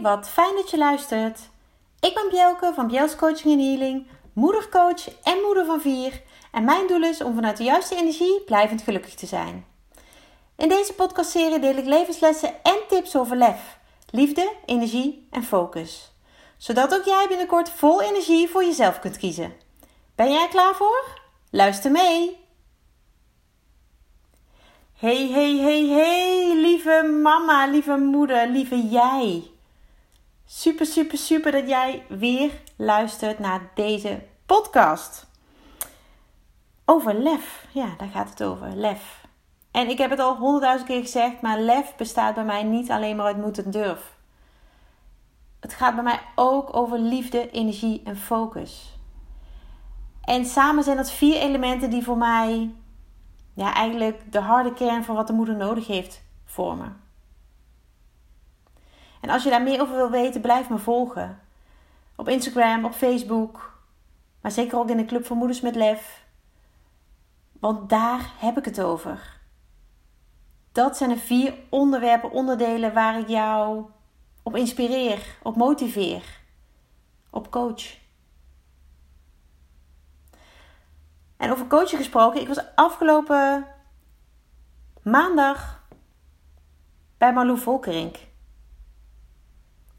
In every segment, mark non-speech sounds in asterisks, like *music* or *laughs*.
Wat fijn dat je luistert. Ik ben Bjelke van Bjels Coaching en Healing, moedercoach en moeder van vier. En mijn doel is om vanuit de juiste energie blijvend gelukkig te zijn. In deze podcastserie deel ik levenslessen en tips over lef, liefde, energie en focus. Zodat ook jij binnenkort vol energie voor jezelf kunt kiezen. Ben jij klaar voor? Luister mee! Hey, hey, hey, hey, lieve mama, lieve moeder, lieve jij. Super, super, super dat jij weer luistert naar deze podcast. Over lef. Ja, daar gaat het over. Lef. En ik heb het al honderdduizend keer gezegd, maar lef bestaat bij mij niet alleen maar uit moed en durf. Het gaat bij mij ook over liefde, energie en focus. En samen zijn dat vier elementen die voor mij ja, eigenlijk de harde kern van wat de moeder nodig heeft vormen. En als je daar meer over wil weten, blijf me volgen. Op Instagram, op Facebook, maar zeker ook in de Club van Moeders met Lef. Want daar heb ik het over. Dat zijn de vier onderwerpen, onderdelen waar ik jou op inspireer, op motiveer, op coach. En over coaching gesproken, ik was afgelopen maandag bij Marlou Volkerink.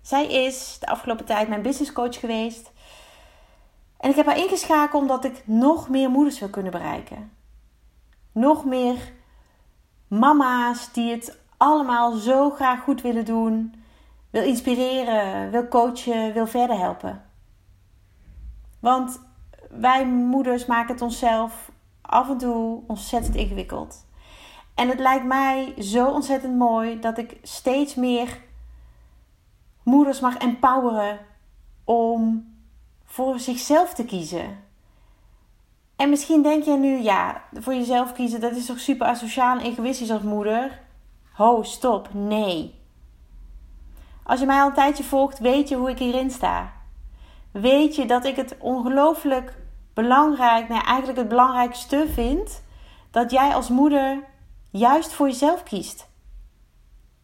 Zij is de afgelopen tijd mijn business coach geweest. En ik heb haar ingeschakeld omdat ik nog meer moeders wil kunnen bereiken. Nog meer mama's die het allemaal zo graag goed willen doen. Wil inspireren, wil coachen, wil verder helpen. Want wij moeders maken het onszelf af en toe ontzettend ingewikkeld. En het lijkt mij zo ontzettend mooi dat ik steeds meer moeders mag empoweren om voor zichzelf te kiezen. En misschien denk je nu, ja, voor jezelf kiezen, dat is toch super asociaal en egoïstisch als moeder? Ho, stop, nee. Als je mij al een tijdje volgt, weet je hoe ik hierin sta. Weet je dat ik het ongelooflijk belangrijk, nou eigenlijk het belangrijkste vind, dat jij als moeder juist voor jezelf kiest.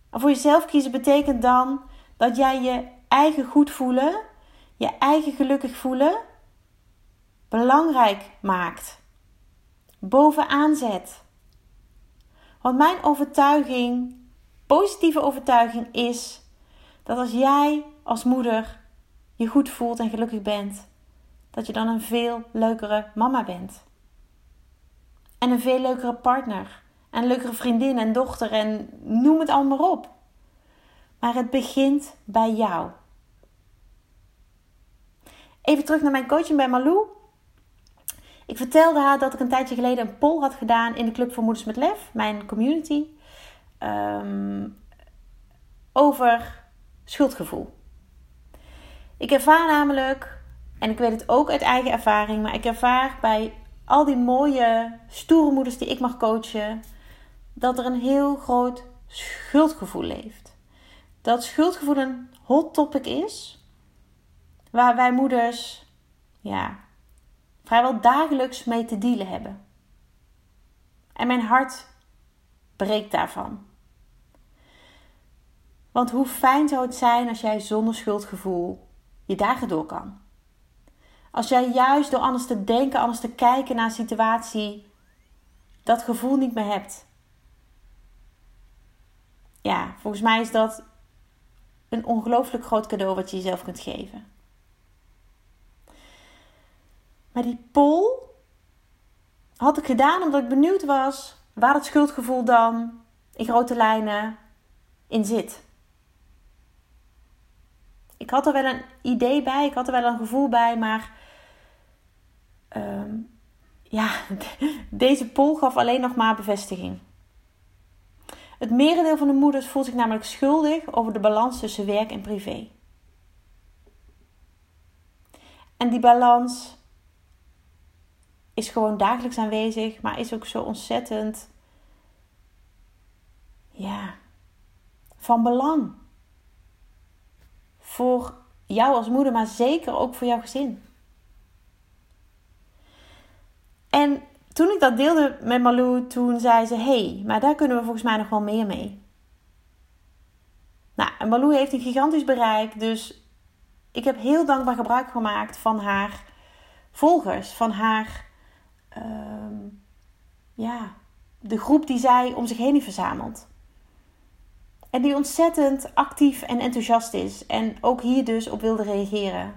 En voor jezelf kiezen betekent dan dat jij je eigen goed voelen, je eigen gelukkig voelen, belangrijk maakt. Bovenaan zet. Want mijn overtuiging, positieve overtuiging is dat als jij als moeder je goed voelt en gelukkig bent, dat je dan een veel leukere mama bent. En een veel leukere partner. En een leukere vriendin en dochter en noem het allemaal op. Maar het begint bij jou. Even terug naar mijn coaching bij Malou. Ik vertelde haar dat ik een tijdje geleden een poll had gedaan in de Club voor Moeders met Lef, mijn community, ehm, over schuldgevoel. Ik ervaar namelijk en ik weet het ook uit eigen ervaring, maar ik ervaar bij al die mooie, stoere moeders die ik mag coachen, dat er een heel groot schuldgevoel leeft. Dat schuldgevoel een hot topic is, waar wij moeders, ja, vrijwel dagelijks mee te dealen hebben. En mijn hart breekt daarvan. Want hoe fijn zou het zijn als jij zonder schuldgevoel je dagen door kan? Als jij juist door anders te denken, anders te kijken naar een situatie, dat gevoel niet meer hebt. Ja, volgens mij is dat een ongelooflijk groot cadeau wat je jezelf kunt geven. Maar die poll had ik gedaan omdat ik benieuwd was waar het schuldgevoel dan in grote lijnen in zit. Ik had er wel een idee bij, ik had er wel een gevoel bij, maar um, ja, *laughs* deze poll gaf alleen nog maar bevestiging. Het merendeel van de moeders voelt zich namelijk schuldig over de balans tussen werk en privé. En die balans is gewoon dagelijks aanwezig, maar is ook zo ontzettend, ja, van belang. Voor jou als moeder, maar zeker ook voor jouw gezin. En toen ik dat deelde met Malou, toen zei ze: hey, maar daar kunnen we volgens mij nog wel meer mee. Nou, en Malou heeft een gigantisch bereik. Dus ik heb heel dankbaar gebruik gemaakt van haar volgers. Van haar, ehm, ja, de groep die zij om zich heen heeft verzameld. En die ontzettend actief en enthousiast is. En ook hier dus op wilde reageren.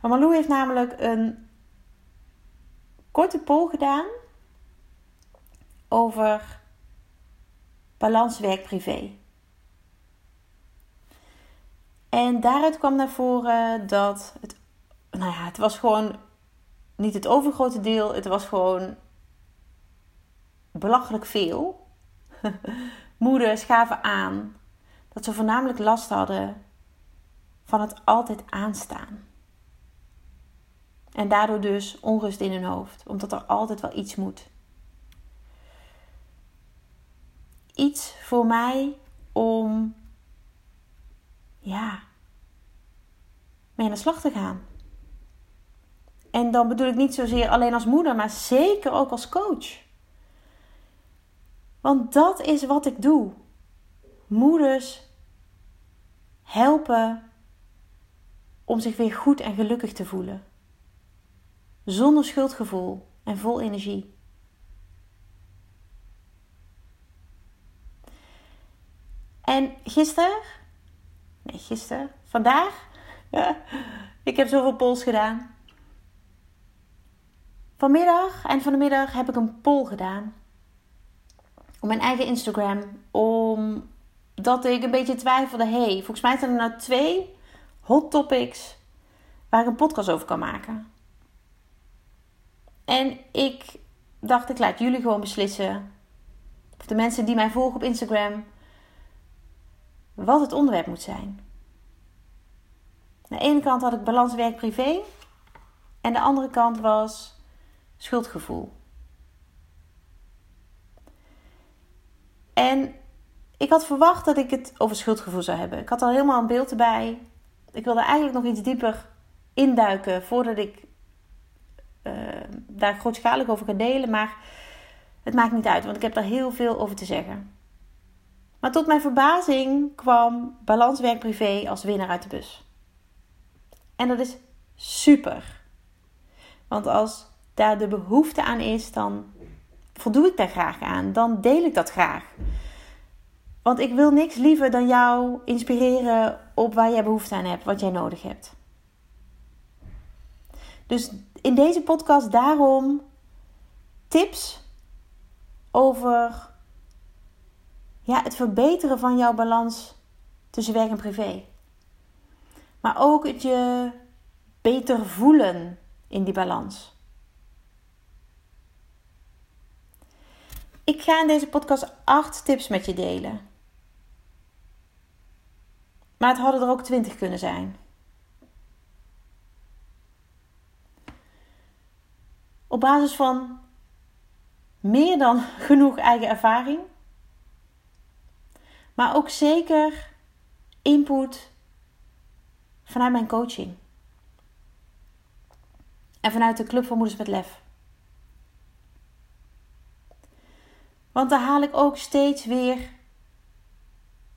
Maar Malou heeft namelijk een korte poll gedaan over balans werk-privé. En daaruit kwam naar voren dat het, nou ja, het was gewoon niet het overgrote deel, het was gewoon belachelijk veel. *laughs* Moeders gaven aan dat ze voornamelijk last hadden van het altijd aanstaan. En daardoor dus onrust in hun hoofd, omdat er altijd wel iets moet. Iets voor mij om, ja, mee aan de slag te gaan. En dan bedoel ik niet zozeer alleen als moeder, maar zeker ook als coach. Want dat is wat ik doe. Moeders helpen om zich weer goed en gelukkig te voelen. Zonder schuldgevoel en vol energie. En gisteren, nee gisteren, vandaag, ik heb zoveel polls gedaan. Vanmiddag en van de middag heb ik een poll gedaan. Op mijn eigen Instagram. Omdat ik een beetje twijfelde. hey, volgens mij zijn er nou twee hot topics waar ik een podcast over kan maken. En ik dacht, ik laat jullie gewoon beslissen. Of de mensen die mij volgen op Instagram. Wat het onderwerp moet zijn. Aan de ene kant had ik balans werk-privé. En de andere kant was schuldgevoel. En ik had verwacht dat ik het over schuldgevoel zou hebben. Ik had al helemaal een beeld erbij. Ik wilde eigenlijk nog iets dieper induiken voordat ik uh, daar grootschalig over ga delen. Maar het maakt niet uit, want ik heb daar heel veel over te zeggen. Maar tot mijn verbazing kwam Balans Werk Privé als winnaar uit de bus. En dat is super. Want als daar de behoefte aan is, dan voldoe ik daar graag aan. Dan deel ik dat graag. Want ik wil niks liever dan jou inspireren op waar jij behoefte aan hebt, wat jij nodig hebt. Dus in deze podcast daarom tips over ja, het verbeteren van jouw balans tussen werk en privé. Maar ook het je beter voelen in die balans. Ik ga in deze podcast acht tips met je delen. Maar het hadden er ook twintig kunnen zijn. Op basis van meer dan *laughs* genoeg eigen ervaring. Maar ook zeker input vanuit mijn coaching. En vanuit de Club voor Moeders met Lef. Want daar haal ik ook steeds weer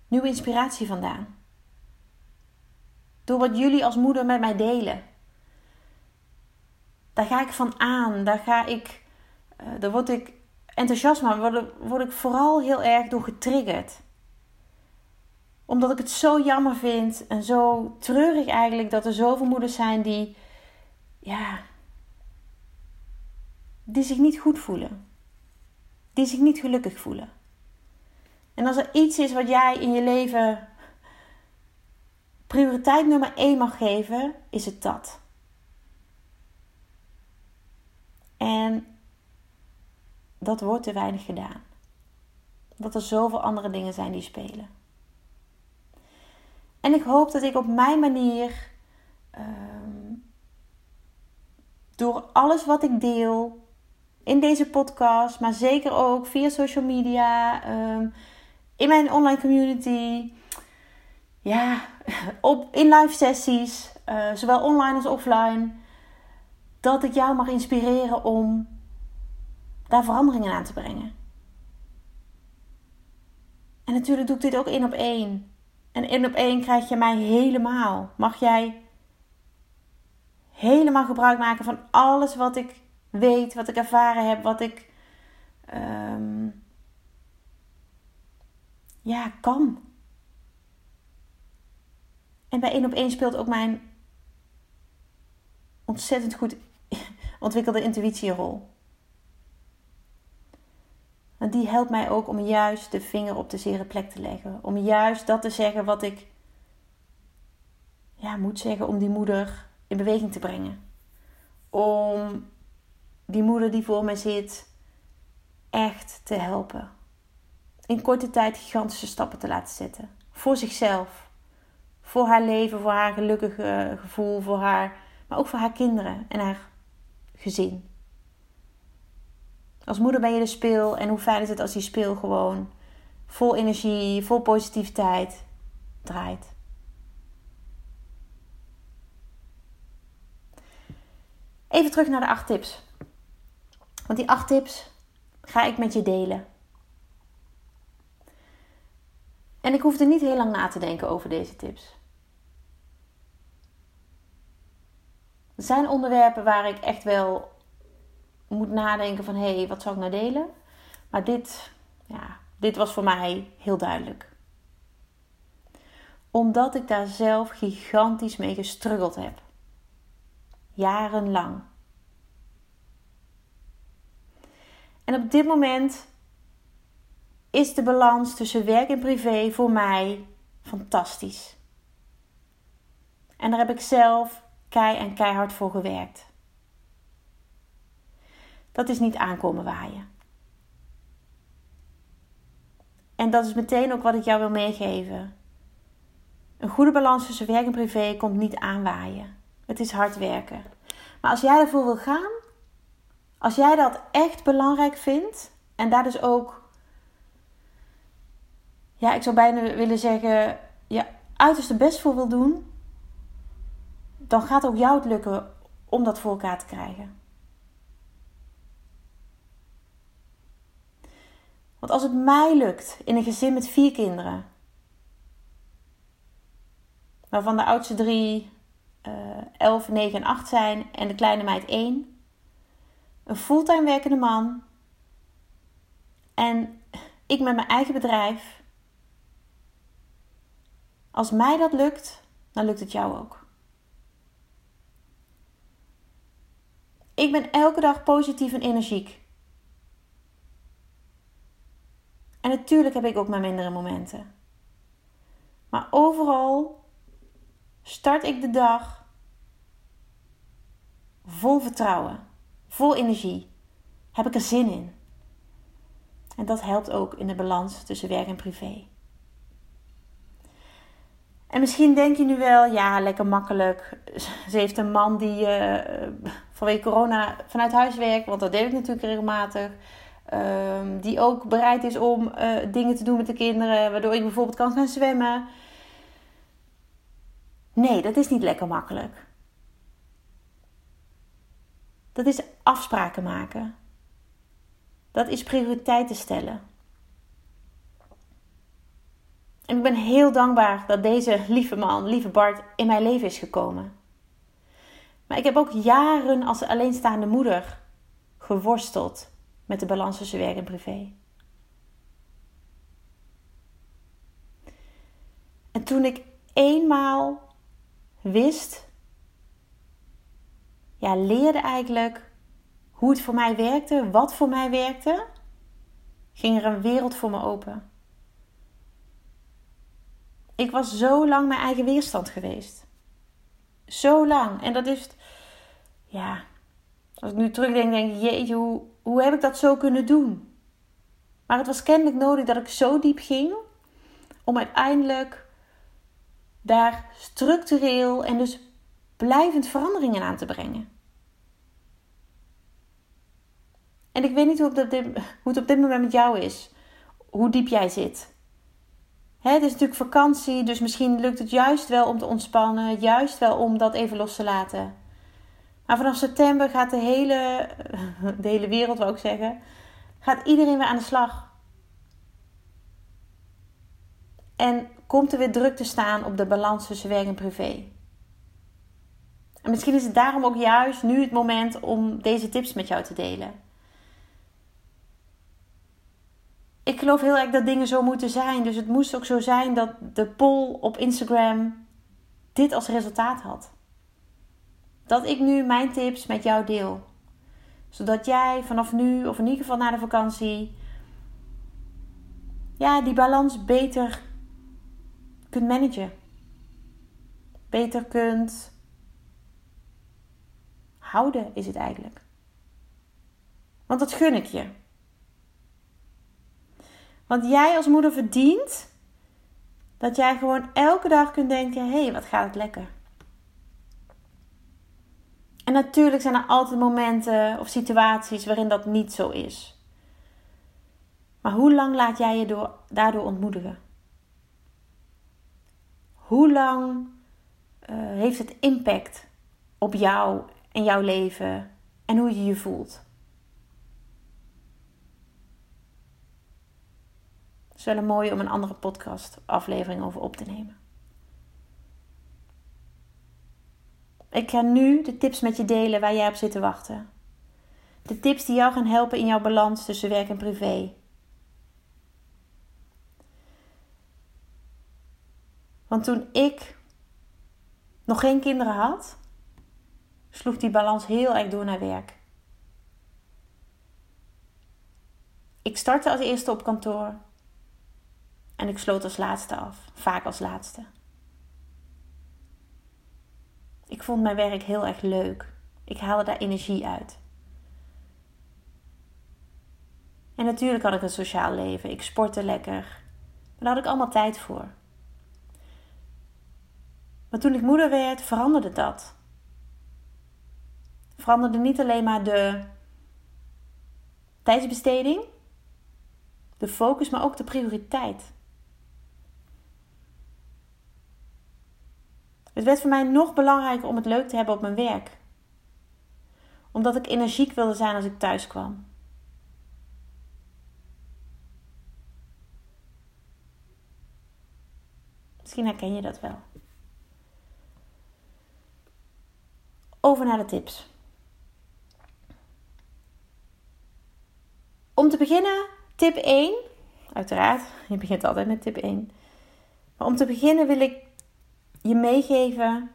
nieuwe inspiratie vandaan. Door wat jullie als moeder met mij delen. Daar ga ik van aan. Daar ga ik. Uh, daar word ik enthousiast, maar word, word ik vooral heel erg door getriggerd. Omdat ik het zo jammer vind en zo treurig eigenlijk dat er zoveel moeders zijn die. Ja. die zich niet goed voelen die zich niet gelukkig voelen. En als er iets is wat jij in je leven prioriteit nummer 1 mag geven, is het dat. En dat wordt te weinig gedaan. Dat er zoveel andere dingen zijn die spelen. En ik hoop dat ik op mijn manier, ehm, door alles wat ik deel, in deze podcast, maar zeker ook via social media, ehm, in mijn online community, ja, *laughs* op, in live sessies, uh, zowel online als offline, dat ik jou mag inspireren om daar veranderingen aan te brengen. En natuurlijk doe ik dit ook één op één. En één op één krijg je mij helemaal. Mag jij helemaal gebruik maken van alles wat ik weet, wat ik ervaren heb, wat ik ehm, ja, kan. En bij één op één speelt ook mijn ontzettend goed ontwikkelde intuïtie een rol. En die helpt mij ook om juist de vinger op de zere plek te leggen. Om juist dat te zeggen wat ik ja, moet zeggen om die moeder in beweging te brengen. Om die moeder die voor mij zit echt te helpen. In korte tijd gigantische stappen te laten zetten. Voor zichzelf. Voor haar leven, voor haar gelukkige gevoel, voor haar, maar ook voor haar kinderen en haar gezin. Als moeder ben je de speel en hoe fijn is het als die speel gewoon vol energie, vol positiviteit draait. Even terug naar de acht tips. Want die acht tips ga ik met je delen. En ik hoef er niet heel lang na te denken over deze tips. Zijn onderwerpen waar ik echt wel moet nadenken van hé, hey, wat zou ik nou delen? Maar dit, ja, dit was voor mij heel duidelijk. Omdat ik daar zelf gigantisch mee gestruggeld heb. Jarenlang. En op dit moment is de balans tussen werk en privé voor mij fantastisch. En daar heb ik zelf kei en keihard voor gewerkt. Dat is niet aankomen waaien. En dat is meteen ook wat ik jou wil meegeven. Een goede balans tussen werk en privé komt niet aanwaaien. Het is hard werken. Maar als jij ervoor wil gaan, als jij dat echt belangrijk vindt en daar dus ook, ja, ik zou bijna willen zeggen, ja, uiterste best voor wil doen, dan gaat ook jou het lukken om dat voor elkaar te krijgen. Want als het mij lukt in een gezin met vier kinderen, waarvan de oudste drie uh, 11, 9 en 8 zijn en de kleine meid 1, een fulltime werkende man en ik met mijn eigen bedrijf. Als mij dat lukt, dan lukt het jou ook. Ik ben elke dag positief en energiek. En natuurlijk heb ik ook mijn mindere momenten. Maar overal start ik de dag vol vertrouwen vol energie. Heb ik er zin in? En dat helpt ook in de balans tussen werk en privé. En misschien denk je nu wel, ja, lekker makkelijk. Ze heeft een man die uh, vanwege corona vanuit huis werkt, want dat deed ik natuurlijk regelmatig. Ehm, die ook bereid is om uh, dingen te doen met de kinderen, waardoor ik bijvoorbeeld kan gaan zwemmen. Nee, dat is niet lekker makkelijk. Dat is afspraken maken. Dat is prioriteiten stellen. En ik ben heel dankbaar dat deze lieve man, lieve Bart, in mijn leven is gekomen. Maar ik heb ook jaren als alleenstaande moeder geworsteld met de balans tussen werk en privé. En toen ik eenmaal wist ja, leerde eigenlijk hoe het voor mij werkte, wat voor mij werkte, ging er een wereld voor me open. Ik was zo lang mijn eigen weerstand geweest. Zo lang. En dat is, ja, als ik nu terugdenk, denk ik, jeetje, hoe, hoe heb ik dat zo kunnen doen? Maar het was kennelijk nodig dat ik zo diep ging om uiteindelijk daar structureel en dus blijvend veranderingen aan te brengen. En ik weet niet hoe het op dit, hoe het op dit moment met jou is. Hoe diep jij zit. Hè, het is natuurlijk vakantie, dus misschien lukt het juist wel om te ontspannen. Juist wel om dat even los te laten. Maar vanaf september gaat de hele, *laughs* de hele wereld, wou ik zeggen, gaat iedereen weer aan de slag. En komt er weer druk te staan op de balans tussen werk en privé. En misschien is het daarom ook juist nu het moment om deze tips met jou te delen. Ik geloof heel erg dat dingen zo moeten zijn. Dus het moest ook zo zijn dat de poll op Instagram dit als resultaat had. Dat ik nu mijn tips met jou deel. Zodat jij vanaf nu, of in ieder geval na de vakantie, ja, die balans beter kunt managen. Beter kunt houden, is het eigenlijk. Want dat gun ik je. Want jij als moeder verdient dat jij gewoon elke dag kunt denken: hé, hey, wat gaat het lekker. En natuurlijk zijn er altijd momenten of situaties waarin dat niet zo is. Maar hoe lang laat jij je door, daardoor ontmoedigen? Hoe lang uh, heeft het impact op jou en jouw leven en hoe je je voelt? Is wel een mooie om een andere podcast aflevering over op te nemen. Ik ga nu de tips met je delen waar jij op zit te wachten. De tips die jou gaan helpen in jouw balans tussen werk en privé. Want toen ik nog geen kinderen had, sloeg die balans heel erg door naar werk. Ik startte als eerste op kantoor en ik sloot als laatste af, vaak als laatste. Ik vond mijn werk heel erg leuk. Ik haalde daar energie uit. En natuurlijk had ik een sociaal leven. Ik sportte lekker. Maar daar had ik allemaal tijd voor. Maar toen ik moeder werd, veranderde dat. Veranderde niet alleen maar de tijdsbesteding, de focus, maar ook de prioriteit. Het werd voor mij nog belangrijker om het leuk te hebben op mijn werk. Omdat ik energiek wilde zijn als ik thuis kwam. Misschien herken je dat wel. Over naar de tips. Om te beginnen, tip 1. Uiteraard, je begint altijd met tip 1. Maar om te beginnen wil ik je meegeven: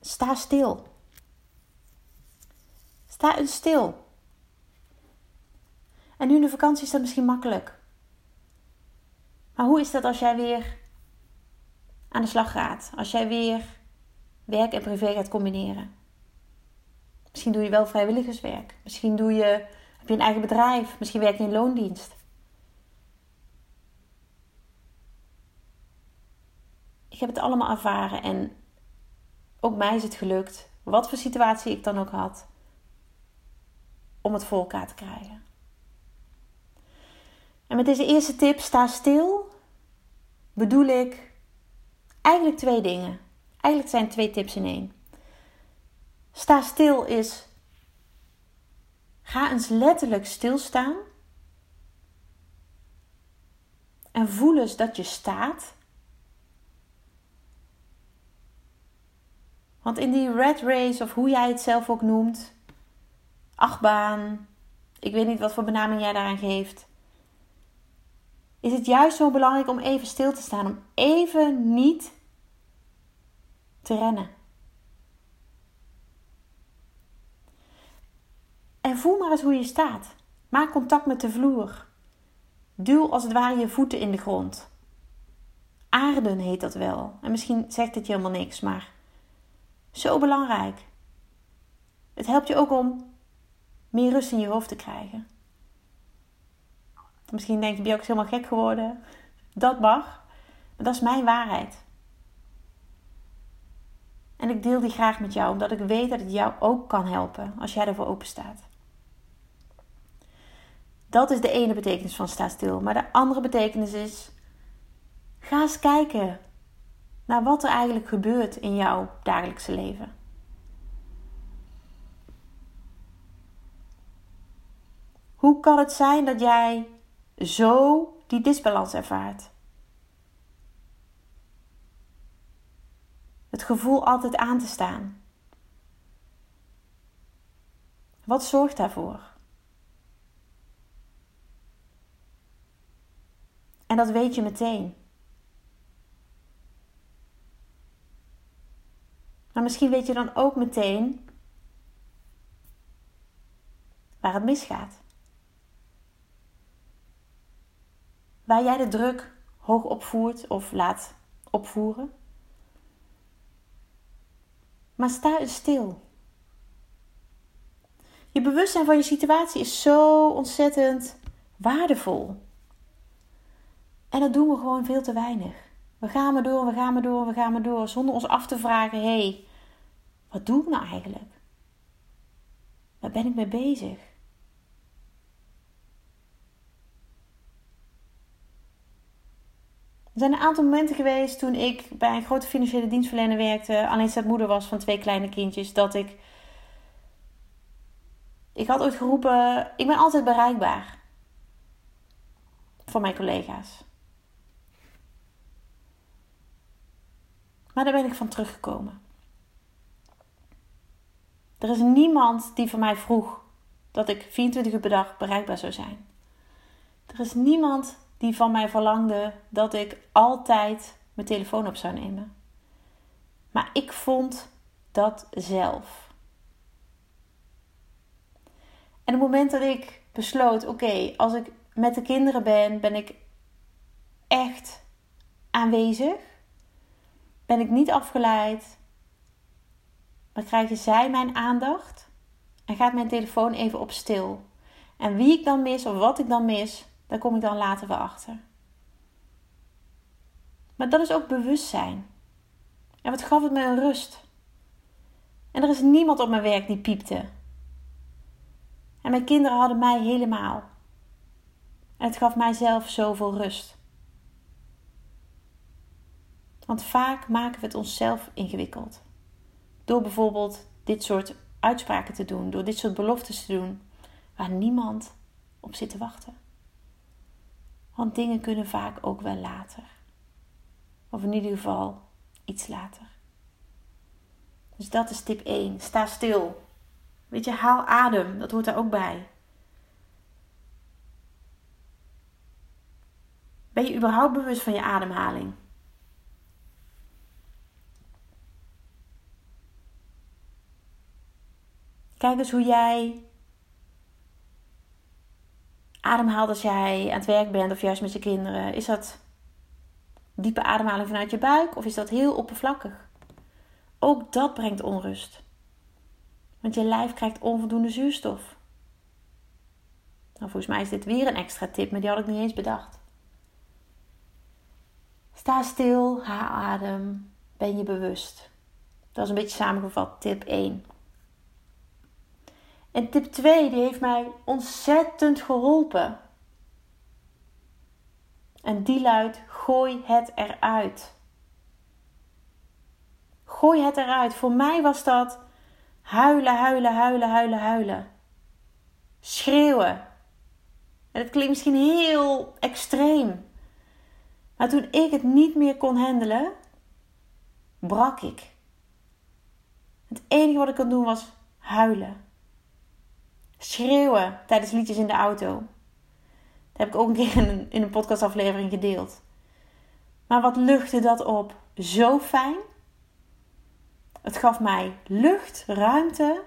sta stil. Sta eens stil. En nu in de vakantie is dat misschien makkelijk. Maar hoe is dat als jij weer aan de slag gaat? Als jij weer werk en privé gaat combineren? Misschien doe je wel vrijwilligerswerk. Misschien doe je, heb je een eigen bedrijf. Misschien werk je in loondienst. Ik heb het allemaal ervaren en ook mij is het gelukt, wat voor situatie ik dan ook had, om het voor elkaar te krijgen. En met deze eerste tip, sta stil, bedoel ik eigenlijk twee dingen. Eigenlijk zijn twee tips in één. Sta stil is, ga eens letterlijk stilstaan en voel eens dat je staat Want in die red race, of hoe jij het zelf ook noemt, achtbaan, ik weet niet wat voor benaming jij daaraan geeft, is het juist zo belangrijk om even stil te staan, om even niet te rennen. En voel maar eens hoe je staat. Maak contact met de vloer. Duw als het ware je voeten in de grond. Aarden heet dat wel. En misschien zegt het je helemaal niks, maar zo belangrijk. Het helpt je ook om meer rust in je hoofd te krijgen. Misschien denk je, ben je ook helemaal gek geworden? Dat mag, maar dat is mijn waarheid. En ik deel die graag met jou, omdat ik weet dat het jou ook kan helpen als jij ervoor open staat. Dat is de ene betekenis van sta stil. Maar de andere betekenis is: ga eens kijken naar wat er eigenlijk gebeurt in jouw dagelijkse leven. Hoe kan het zijn dat jij zo die disbalans ervaart? Het gevoel altijd aan te staan. Wat zorgt daarvoor? En dat weet je meteen. Maar misschien weet je dan ook meteen waar het misgaat. Waar jij de druk hoog opvoert of laat opvoeren. Maar sta eens stil. Je bewustzijn van je situatie is zo ontzettend waardevol. En dat doen we gewoon veel te weinig. We gaan maar door, we gaan maar door, we gaan maar door. Zonder ons af te vragen: hé, hey, wat doe ik nou eigenlijk? Waar ben ik mee bezig? Er zijn een aantal momenten geweest toen ik bij een grote financiële dienstverlener werkte, alleenstaand moeder was van twee kleine kindjes, dat ik. Ik had ooit geroepen: ik ben altijd bereikbaar voor mijn collega's. Maar daar ben ik van teruggekomen. Er is niemand die van mij vroeg dat ik 24 uur per dag bereikbaar zou zijn. Er is niemand die van mij verlangde dat ik altijd mijn telefoon op zou nemen. Maar ik vond dat zelf. En het moment dat ik besloot: oké, als ik met de kinderen ben, ben ik echt aanwezig. Ben ik niet afgeleid. Dan krijgen zij mijn aandacht. En gaat mijn telefoon even op stil. En wie ik dan mis of wat ik dan mis, daar kom ik dan later wel achter. Maar dat is ook bewustzijn. En wat gaf het me een rust? En er is niemand op mijn werk die piepte. En mijn kinderen hadden mij helemaal. En het gaf mijzelf zoveel rust. Want vaak maken we het onszelf ingewikkeld. Door bijvoorbeeld dit soort uitspraken te doen, door dit soort beloftes te doen, waar niemand op zit te wachten. Want dingen kunnen vaak ook wel later. Of in ieder geval iets later. Dus dat is tip 1. Sta stil. Weet je, haal adem. Dat hoort daar ook bij. Ben je überhaupt bewust van je ademhaling? Kijk eens hoe jij ademhaalt als jij aan het werk bent of juist met je kinderen. Is dat diepe ademhaling vanuit je buik of is dat heel oppervlakkig? Ook dat brengt onrust. Want je lijf krijgt onvoldoende zuurstof. Nou, volgens mij is dit weer een extra tip, maar die had ik niet eens bedacht. Sta stil, haal adem, ben je bewust. Dat is een beetje samengevat tip 1. En tip 2 die heeft mij ontzettend geholpen. En die luidt: gooi het eruit. Gooi het eruit. Voor mij was dat huilen, huilen, huilen, huilen, huilen. Schreeuwen. En dat klinkt misschien heel extreem. Maar toen ik het niet meer kon handelen, brak ik. Het enige wat ik kon doen was huilen schreeuwen tijdens liedjes in de auto. Dat heb ik ook een keer in een, in een podcastaflevering gedeeld. Maar wat luchtte dat op? Zo fijn. Het gaf mij lucht, ruimte.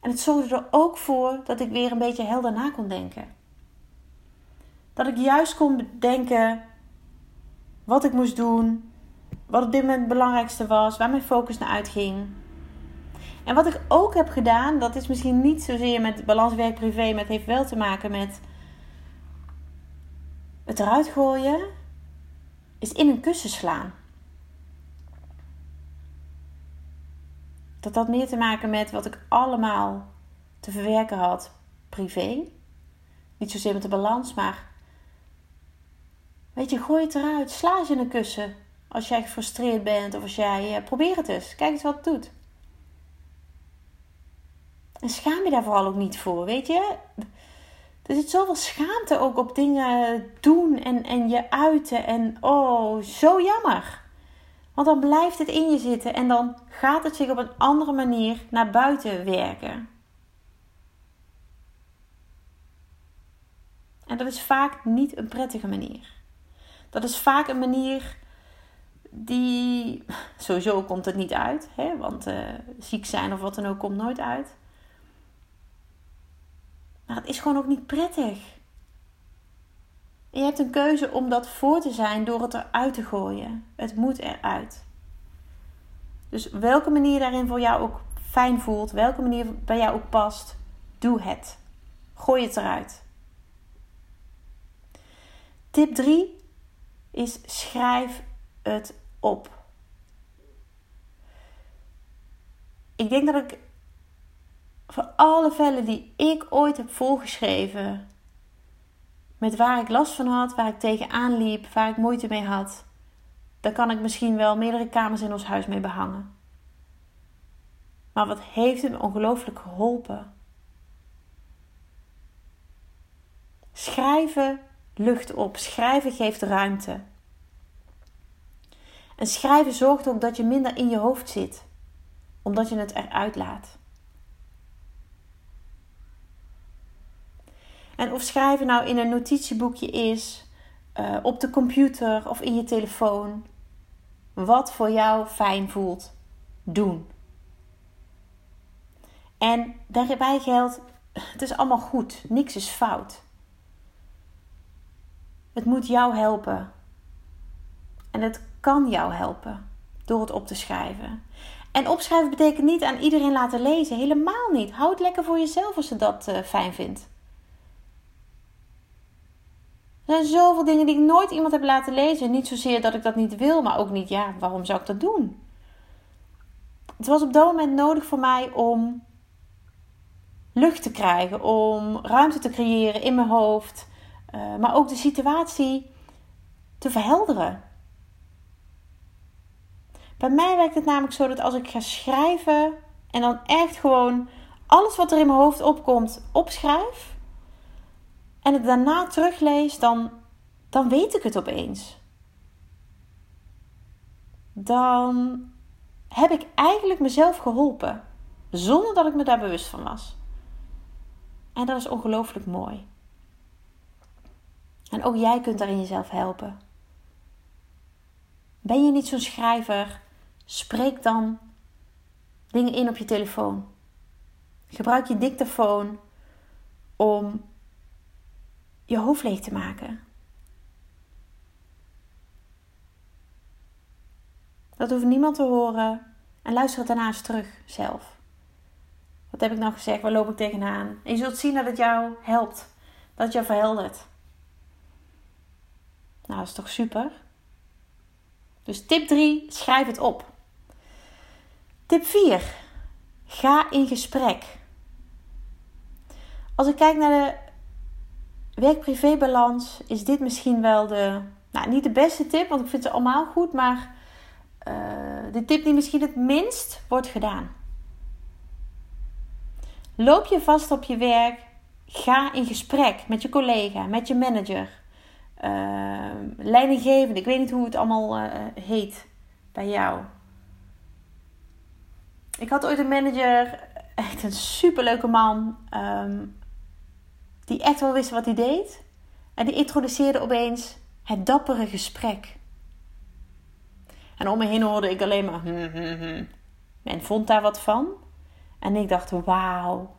En het zorgde er ook voor dat ik weer een beetje helder na kon denken. Dat ik juist kon bedenken wat ik moest doen, wat op dit moment het belangrijkste was, waar mijn focus naar uitging. En wat ik ook heb gedaan, dat is misschien niet zozeer met balans werk-privé, maar het heeft wel te maken met het eruit gooien, is in een kussen slaan. Dat had meer te maken met wat ik allemaal te verwerken had privé. Niet zozeer met de balans, maar weet je, gooi het eruit. Sla je in een kussen als jij gefrustreerd bent of als jij. Uh, probeer het eens. Kijk eens wat het doet. En schaam je daar vooral ook niet voor, weet je? Er zit zoveel schaamte ook op dingen doen en, en je uiten. En oh, zo jammer. Want dan blijft het in je zitten en dan gaat het zich op een andere manier naar buiten werken. En dat is vaak niet een prettige manier. Dat is vaak een manier die. Sowieso komt het niet uit, hè? want uh, ziek zijn of wat dan ook komt nooit uit. Maar het is gewoon ook niet prettig. Je hebt een keuze om dat voor te zijn door het eruit te gooien. Het moet eruit. Dus welke manier daarin voor jou ook fijn voelt, welke manier bij jou ook past, doe het. Gooi het eruit. Tip 3 is schrijf het op. Ik denk dat ik voor alle vellen die ik ooit heb volgeschreven, met waar ik last van had, waar ik tegenaan liep, waar ik moeite mee had, daar kan ik misschien wel meerdere kamers in ons huis mee behangen. Maar wat heeft het me ongelooflijk geholpen? Schrijven lucht op. Schrijven geeft ruimte. En schrijven zorgt ook dat je minder in je hoofd zit, omdat je het eruit laat. En of schrijven nou in een notitieboekje is, uh, op de computer of in je telefoon, wat voor jou fijn voelt, doen. En daarbij geldt, het is allemaal goed, niks is fout. Het moet jou helpen. En het kan jou helpen door het op te schrijven. En opschrijven betekent niet aan iedereen laten lezen. Helemaal niet. Houd lekker voor jezelf als je dat uh, fijn vindt. Er zijn zoveel dingen die ik nooit iemand heb laten lezen. Niet zozeer dat ik dat niet wil, maar ook niet, ja, waarom zou ik dat doen? Het was op dat moment nodig voor mij om lucht te krijgen, om ruimte te creëren in mijn hoofd, uh, maar ook de situatie te verhelderen. Bij mij werkt het namelijk zo dat als ik ga schrijven en dan echt gewoon alles wat er in mijn hoofd opkomt opschrijf en het daarna teruglees, dan, dan weet ik het opeens. Dan heb ik eigenlijk mezelf geholpen zonder dat ik me daar bewust van was. En dat is ongelooflijk mooi. En ook jij kunt daarin jezelf helpen. Ben je niet zo'n schrijver? Spreek dan dingen in op je telefoon. Gebruik je dictafoon om je hoofd leeg te maken. Dat hoeft niemand te horen. En luister het daarna eens terug zelf. Wat heb ik nou gezegd? Waar loop ik tegenaan? En je zult zien dat het jou helpt. Dat het jou verheldert. Nou, dat is toch super? Dus tip 3, schrijf het op. Tip 4, ga in gesprek. Als ik kijk naar de werk-privé-balans, is dit misschien wel de, nou niet de beste tip, want ik vind ze allemaal goed, maar uh, de tip die misschien het minst wordt gedaan. Loop je vast op je werk, ga in gesprek met je collega, met je manager uh, leidinggevende. Ik weet niet hoe het allemaal uh, heet bij jou. Ik had ooit een manager, echt een superleuke man, um, die echt wel wist wat hij deed. En die introduceerde opeens het dappere gesprek. En om me heen hoorde ik alleen maar. Hmm, hmm, hmm. Men vond daar wat van. En ik dacht: wauw,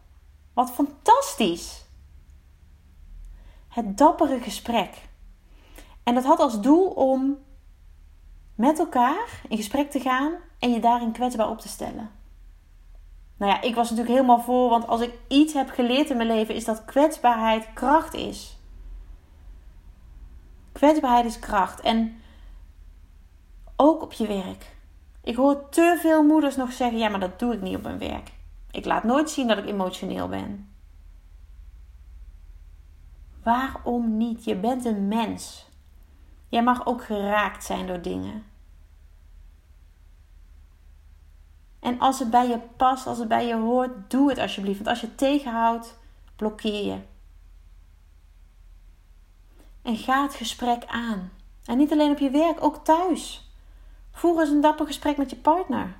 wat fantastisch. Het dappere gesprek. En dat had als doel om met elkaar in gesprek te gaan en je daarin kwetsbaar op te stellen. Nou ja, ik was natuurlijk helemaal voor, want als ik iets heb geleerd in mijn leven, is dat kwetsbaarheid kracht is. Kwetsbaarheid is kracht. En ook op je werk. Ik hoor te veel moeders nog zeggen: ja, maar dat doe ik niet op mijn werk. Ik laat nooit zien dat ik emotioneel ben. Waarom niet? Je bent een mens. Jij mag ook geraakt zijn door dingen. En als het bij je past, als het bij je hoort, doe het alsjeblieft. Want als je het tegenhoudt, blokkeer je. En ga het gesprek aan. En niet alleen op je werk, ook thuis. Voer eens een dapper gesprek met je partner.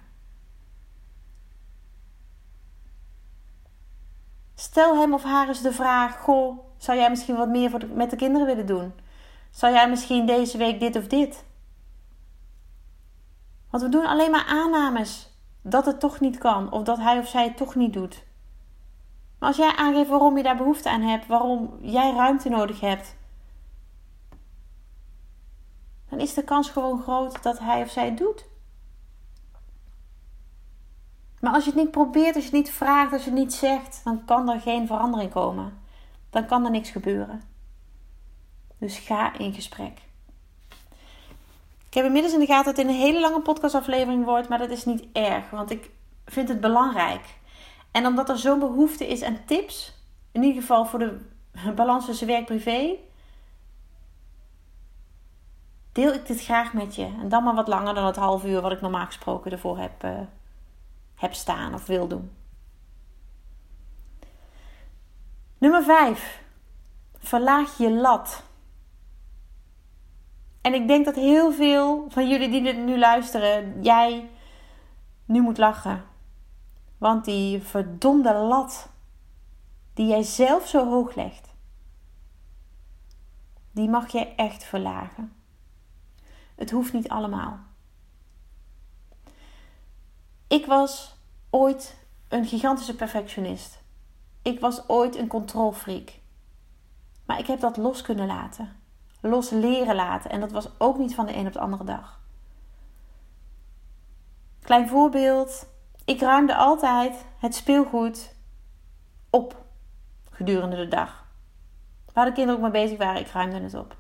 Stel hem of haar eens de vraag: Goh, zou jij misschien wat meer voor met de kinderen willen doen? Zou jij misschien deze week dit of dit? Want we doen alleen maar aannames dat het toch niet kan of dat hij of zij het toch niet doet. Maar als jij aangeeft waarom je daar behoefte aan hebt, waarom jij ruimte nodig hebt, dan is de kans gewoon groot dat hij of zij het doet. Maar als je het niet probeert, als je het niet vraagt, als je het niet zegt, dan kan er geen verandering komen. Dan kan er niks gebeuren. Dus ga in gesprek. Ik heb inmiddels in de gaten dat het een hele lange podcastaflevering wordt, maar dat is niet erg, want ik vind het belangrijk. En omdat er zo'n behoefte is aan tips, in ieder geval voor de *laughs* balans tussen werk-privé, deel ik dit graag met je. En dan maar wat langer dan het half uur wat ik normaal gesproken ervoor heb, uh, heb staan of wil doen. Nummer 5. Verlaag je lat. En ik denk dat heel veel van jullie die dit nu luisteren, jij nu moet lachen. Want die verdomde lat die jij zelf zo hoog legt, die mag jij echt verlagen. Het hoeft niet allemaal. Ik was ooit een gigantische perfectionist. Ik was ooit een controlfreak. Maar ik heb dat los kunnen laten. Los leren laten. En dat was ook niet van de een op de andere dag. Klein voorbeeld. Ik ruimde altijd het speelgoed op gedurende de dag. Waar de kinderen ook mee bezig waren, ik ruimde het op.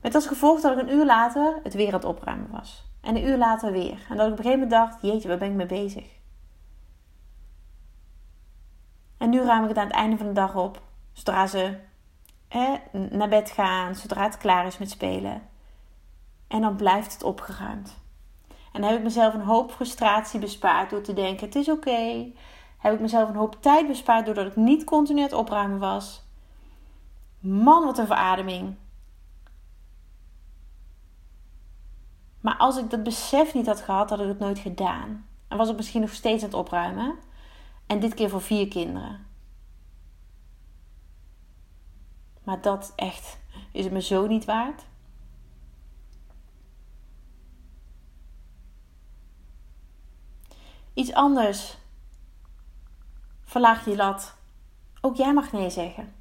Met als gevolg dat ik een uur later het weer aan het opruimen was. En een uur later weer. En dat ik op een gegeven moment dacht: jeetje, waar ben ik mee bezig? En nu ruim ik het aan het einde van de dag op. Zodra ze naar bed gaan, zodra het klaar is met spelen. En dan blijft het opgeruimd. En dan heb ik mezelf een hoop frustratie bespaard door te denken: het is oké. Heb ik mezelf een hoop tijd bespaard doordat ik niet continu het opruimen was. Man, wat een verademing. Maar als ik dat besef niet had gehad, had ik het nooit gedaan. En was ik misschien nog steeds aan het opruimen. En dit keer voor vier kinderen. Maar dat echt is het me zo niet waard. Iets anders. Verlaag je lat. Ook jij mag nee zeggen.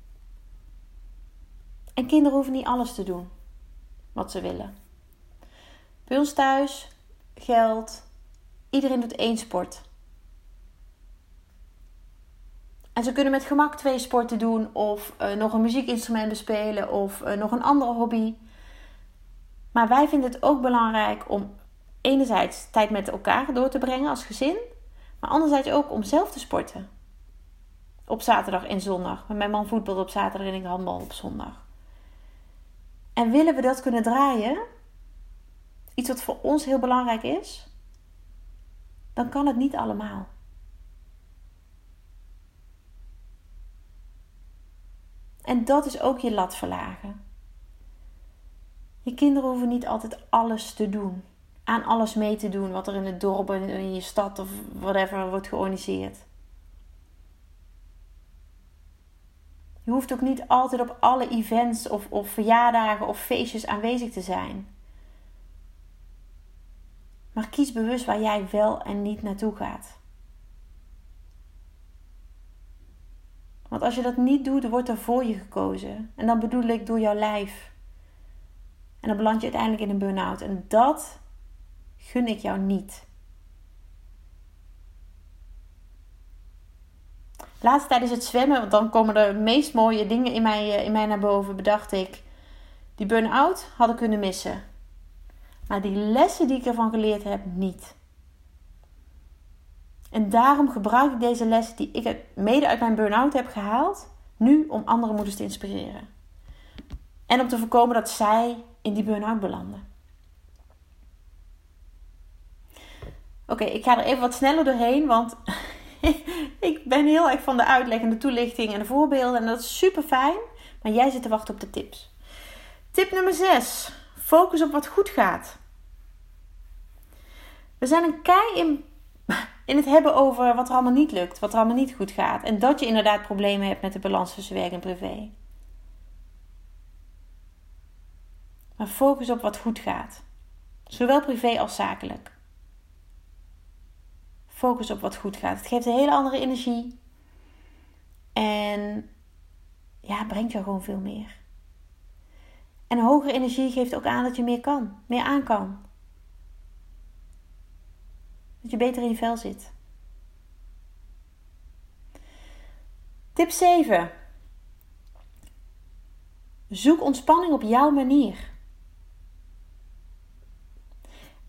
En kinderen hoeven niet alles te doen wat ze willen. Bij ons thuis geldt, iedereen doet één sport. En ze kunnen met gemak twee sporten doen of uh, nog een muziekinstrument bespelen of uh, nog een andere hobby. Maar wij vinden het ook belangrijk om enerzijds tijd met elkaar door te brengen als gezin, maar anderzijds ook om zelf te sporten. Op zaterdag en zondag. Mijn man voetbal op zaterdag en ik handbal op zondag. En willen we dat kunnen draaien, iets wat voor ons heel belangrijk is, dan kan het niet allemaal. En dat is ook je lat verlagen. Je kinderen hoeven niet altijd alles te doen. Aan alles mee te doen wat er in het dorp, in je stad of whatever wordt georganiseerd. Je hoeft ook niet altijd op alle events of, of verjaardagen of feestjes aanwezig te zijn. Maar kies bewust waar jij wel en niet naartoe gaat. Want als je dat niet doet, wordt er voor je gekozen. En dan bedoel ik door jouw lijf. En dan beland je uiteindelijk in een burn-out. En dat gun ik jou niet. Laatst tijdens het zwemmen, want dan komen de meest mooie dingen in mij, eh, in mij naar boven, bedacht ik. Die burn-out hadden kunnen missen. Maar die lessen die ik ervan geleerd heb, niet. En daarom gebruik ik deze lessen die ik mede uit mijn burn-out heb gehaald, nu om andere moeders te inspireren. En om te voorkomen dat zij in die burn-out belanden. Oké, ik ga er even wat sneller doorheen, want *laughs* ik ben heel erg van de uitleg en de toelichting en de voorbeelden. En dat is super fijn, maar jij zit te wachten op de tips. Tip nummer 6. Focus op wat goed gaat. We zijn een kei in, in het hebben over wat er allemaal niet lukt, wat er allemaal niet goed gaat. En dat je inderdaad problemen hebt met de balans tussen werk en privé. Maar focus op wat goed gaat. Zowel privé als zakelijk. Focus op wat goed gaat. Het geeft een hele andere energie. En ja, brengt jou gewoon veel meer. En hogere energie geeft ook aan dat je meer kan, meer aan kan. Dat je beter in je vel zit. Tip 7. Zoek ontspanning op jouw manier.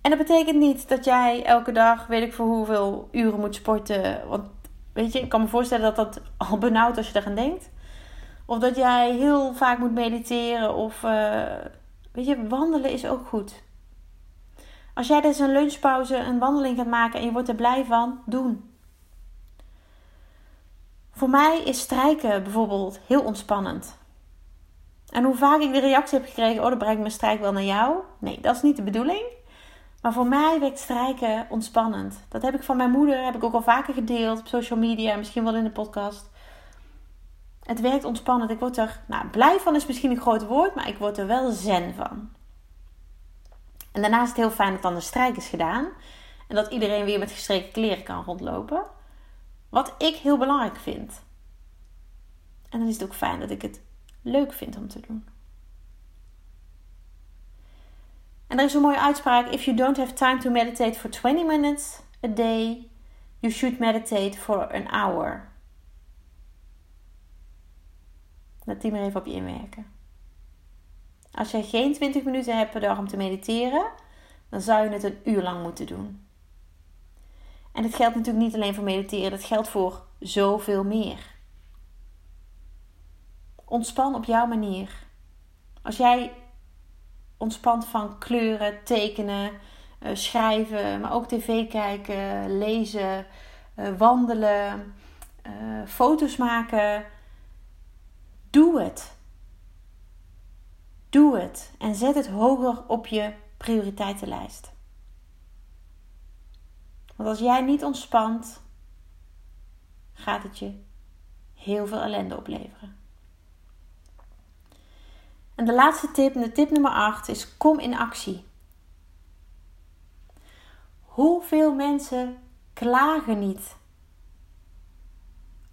En dat betekent niet dat jij elke dag, weet ik voor hoeveel uren moet sporten. Want weet je, ik kan me voorstellen dat dat *laughs* al benauwd als je eraan denkt. Of dat jij heel vaak moet mediteren. Of uh, weet je, wandelen is ook goed. Als jij dus een lunchpauze een wandeling gaat maken en je wordt er blij van, doen. Voor mij is strijken bijvoorbeeld heel ontspannend. En hoe vaak ik de reactie heb gekregen: Oh, dan breng ik mijn strijk wel naar jou. Nee, dat is niet de bedoeling. Maar voor mij werkt strijken ontspannend. Dat heb ik van mijn moeder, heb ik ook al vaker gedeeld op social media, misschien wel in de podcast. Het werkt ontspannend. Ik word er, nou, blij van is misschien een groot woord, maar ik word er wel zen van. En daarnaast is het heel fijn dat dan de strijk is gedaan. En dat iedereen weer met gestreken kleren kan rondlopen. Wat ik heel belangrijk vind. En dan is het ook fijn dat ik het leuk vind om te doen. En er is een mooie uitspraak: If you don't have time to meditate for 20 minutes a day, you should meditate for an hour. Laat die maar even op je inwerken. Als jij geen 20 minuten hebt per dag om te mediteren, dan zou je het een uur lang moeten doen. En het geldt natuurlijk niet alleen voor mediteren, dat geldt voor zoveel meer. Ontspan op jouw manier. Als jij ontspant van kleuren, tekenen, uh, schrijven, maar ook tv kijken, lezen, uh, wandelen, uh, foto's maken. Doe het. Doe het en zet het hoger op je prioriteitenlijst. Want als jij niet ontspant, gaat het je heel veel ellende opleveren. En de laatste tip, de tip nummer 8, is kom in actie. Hoeveel mensen klagen niet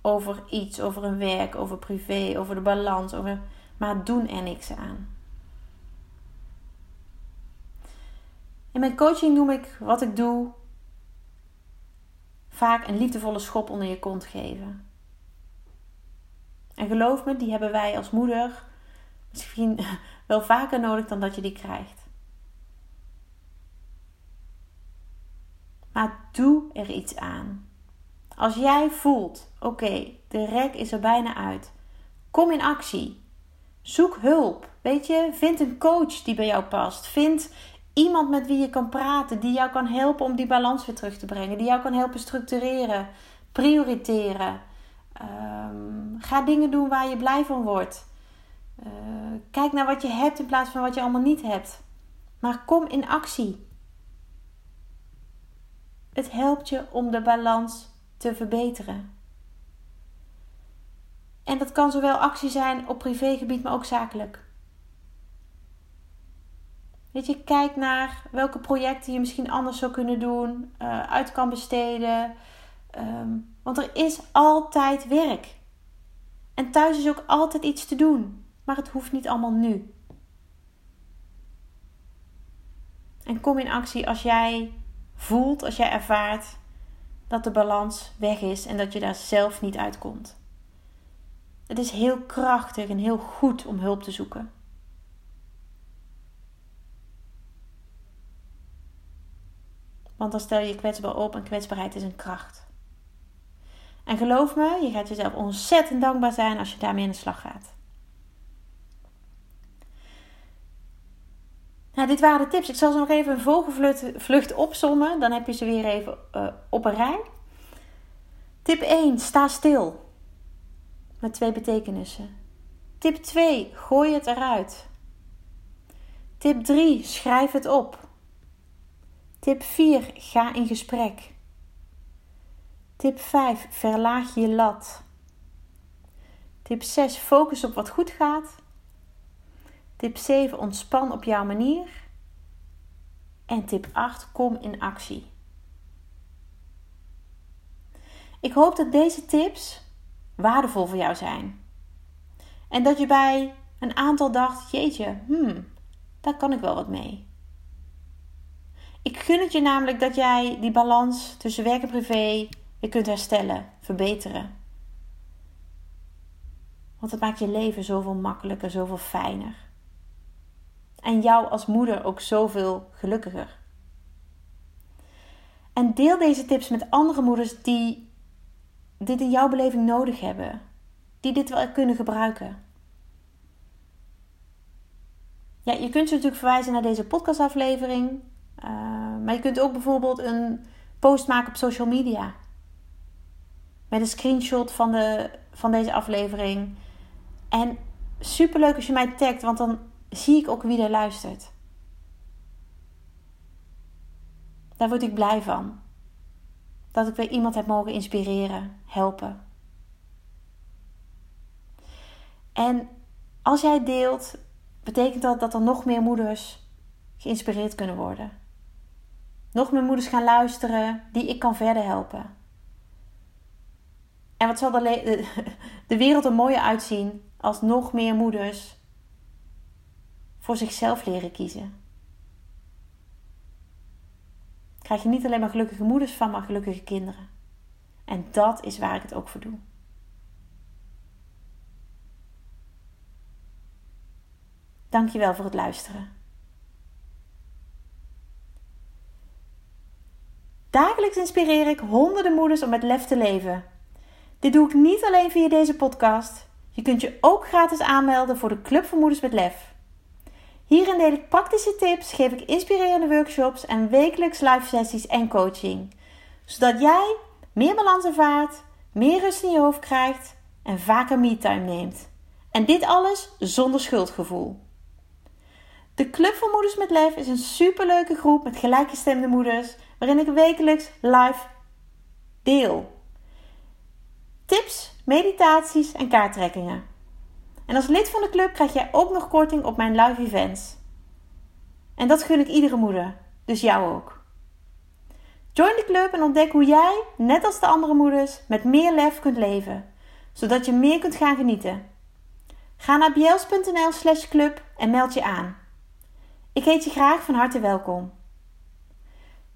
over iets, over hun werk, over privé, over de balans, over, maar doen er niks aan. In mijn coaching noem ik wat ik doe vaak een liefdevolle schop onder je kont geven. En geloof me, die hebben wij als moeder misschien *laughs* wel vaker nodig dan dat je die krijgt. Maar doe er iets aan. Als jij voelt, oké, de rek is er bijna uit. Kom in actie. Zoek hulp. Weet je, vind een coach die bij jou past. Vind iemand met wie je kan praten, die jou kan helpen om die balans weer terug te brengen, die jou kan helpen structureren, prioriteren. Um, ga dingen doen waar je blij van wordt. Uh, kijk naar wat je hebt in plaats van wat je allemaal niet hebt. Maar kom in actie. Het helpt je om de balans te verbeteren. En dat kan zowel actie zijn op privégebied, maar ook zakelijk. Weet je, kijk naar welke projecten je misschien anders zou kunnen doen, uh, uit kan besteden. Um, want er is altijd werk. En thuis is ook altijd iets te doen. Maar het hoeft niet allemaal nu. En kom in actie als jij voelt, als jij ervaart dat de balans weg is en dat je daar zelf niet uitkomt. Het is heel krachtig en heel goed om hulp te zoeken. Want dan stel je je kwetsbaar op en kwetsbaarheid is een kracht. En geloof me, je gaat jezelf ontzettend dankbaar zijn als je daarmee in de slag gaat. Nou, dit waren de tips. Ik zal ze nog even een vogelvlucht opzommen. Dan heb je ze weer even uh, op een rij. Tip 1. Sta stil. Met twee betekenissen. Tip 2. Gooi het eruit. Tip 3. Schrijf het op. Tip 4. Ga in gesprek. Tip 5. Verlaag je lat. Tip 6. Focus op wat goed gaat. Tip 7. Ontspan op jouw manier. En tip 8. Kom in actie. Ik hoop dat deze tips waardevol voor jou zijn. En dat je bij een aantal dacht: jeetje, hmm, daar kan ik wel wat mee. Ik gun het je namelijk dat jij die balans tussen werk en privé weer kunt herstellen, verbeteren. Want het maakt je leven zoveel makkelijker, zoveel fijner. En jou als moeder ook zoveel gelukkiger. En deel deze tips met andere moeders die dit in jouw beleving nodig hebben. Die dit wel kunnen gebruiken. Ja, je kunt ze natuurlijk verwijzen naar deze podcastaflevering. Uh, maar je kunt ook bijvoorbeeld een post maken op social media. Met een screenshot van, de, van deze aflevering. En super leuk als je mij tagt, want dan zie ik ook wie er luistert. Daar word ik blij van. Dat ik weer iemand heb mogen inspireren, helpen. En als jij deelt, betekent dat dat er nog meer moeders geïnspireerd kunnen worden. Nog meer moeders gaan luisteren die ik kan verder helpen. En wat zal de, *laughs* de wereld er mooier uitzien als nog meer moeders voor zichzelf leren kiezen. Krijg je niet alleen maar gelukkige moeders van, maar gelukkige kinderen. En dat is waar ik het ook voor doe. Dankjewel voor het luisteren. Dagelijks inspireer ik honderden moeders om met lef te leven. Dit doe ik niet alleen via deze podcast. Je kunt je ook gratis aanmelden voor de Club voor Moeders met Lef. Hierin deel ik praktische tips, geef ik inspirerende workshops en wekelijks live sessies en coaching. Zodat jij meer balans ervaart, meer rust in je hoofd krijgt en vaker me-time neemt. En dit alles zonder schuldgevoel. De Club voor Moeders met Lef is een superleuke groep met gelijkgestemde moeders, waarin ik wekelijks live deel. Tips, meditaties en kaarttrekkingen. En als lid van de club krijg jij ook nog korting op mijn live events. En dat gun ik iedere moeder, dus jou ook. Join de club en ontdek hoe jij, net als de andere moeders, met meer lef kunt leven, zodat je meer kunt gaan genieten. Ga naar bjels.nl/slash club en meld je aan. Ik heet je graag van harte welkom.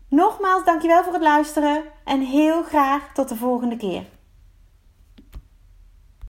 Nogmaals dankjewel voor het luisteren en heel graag tot de volgende keer.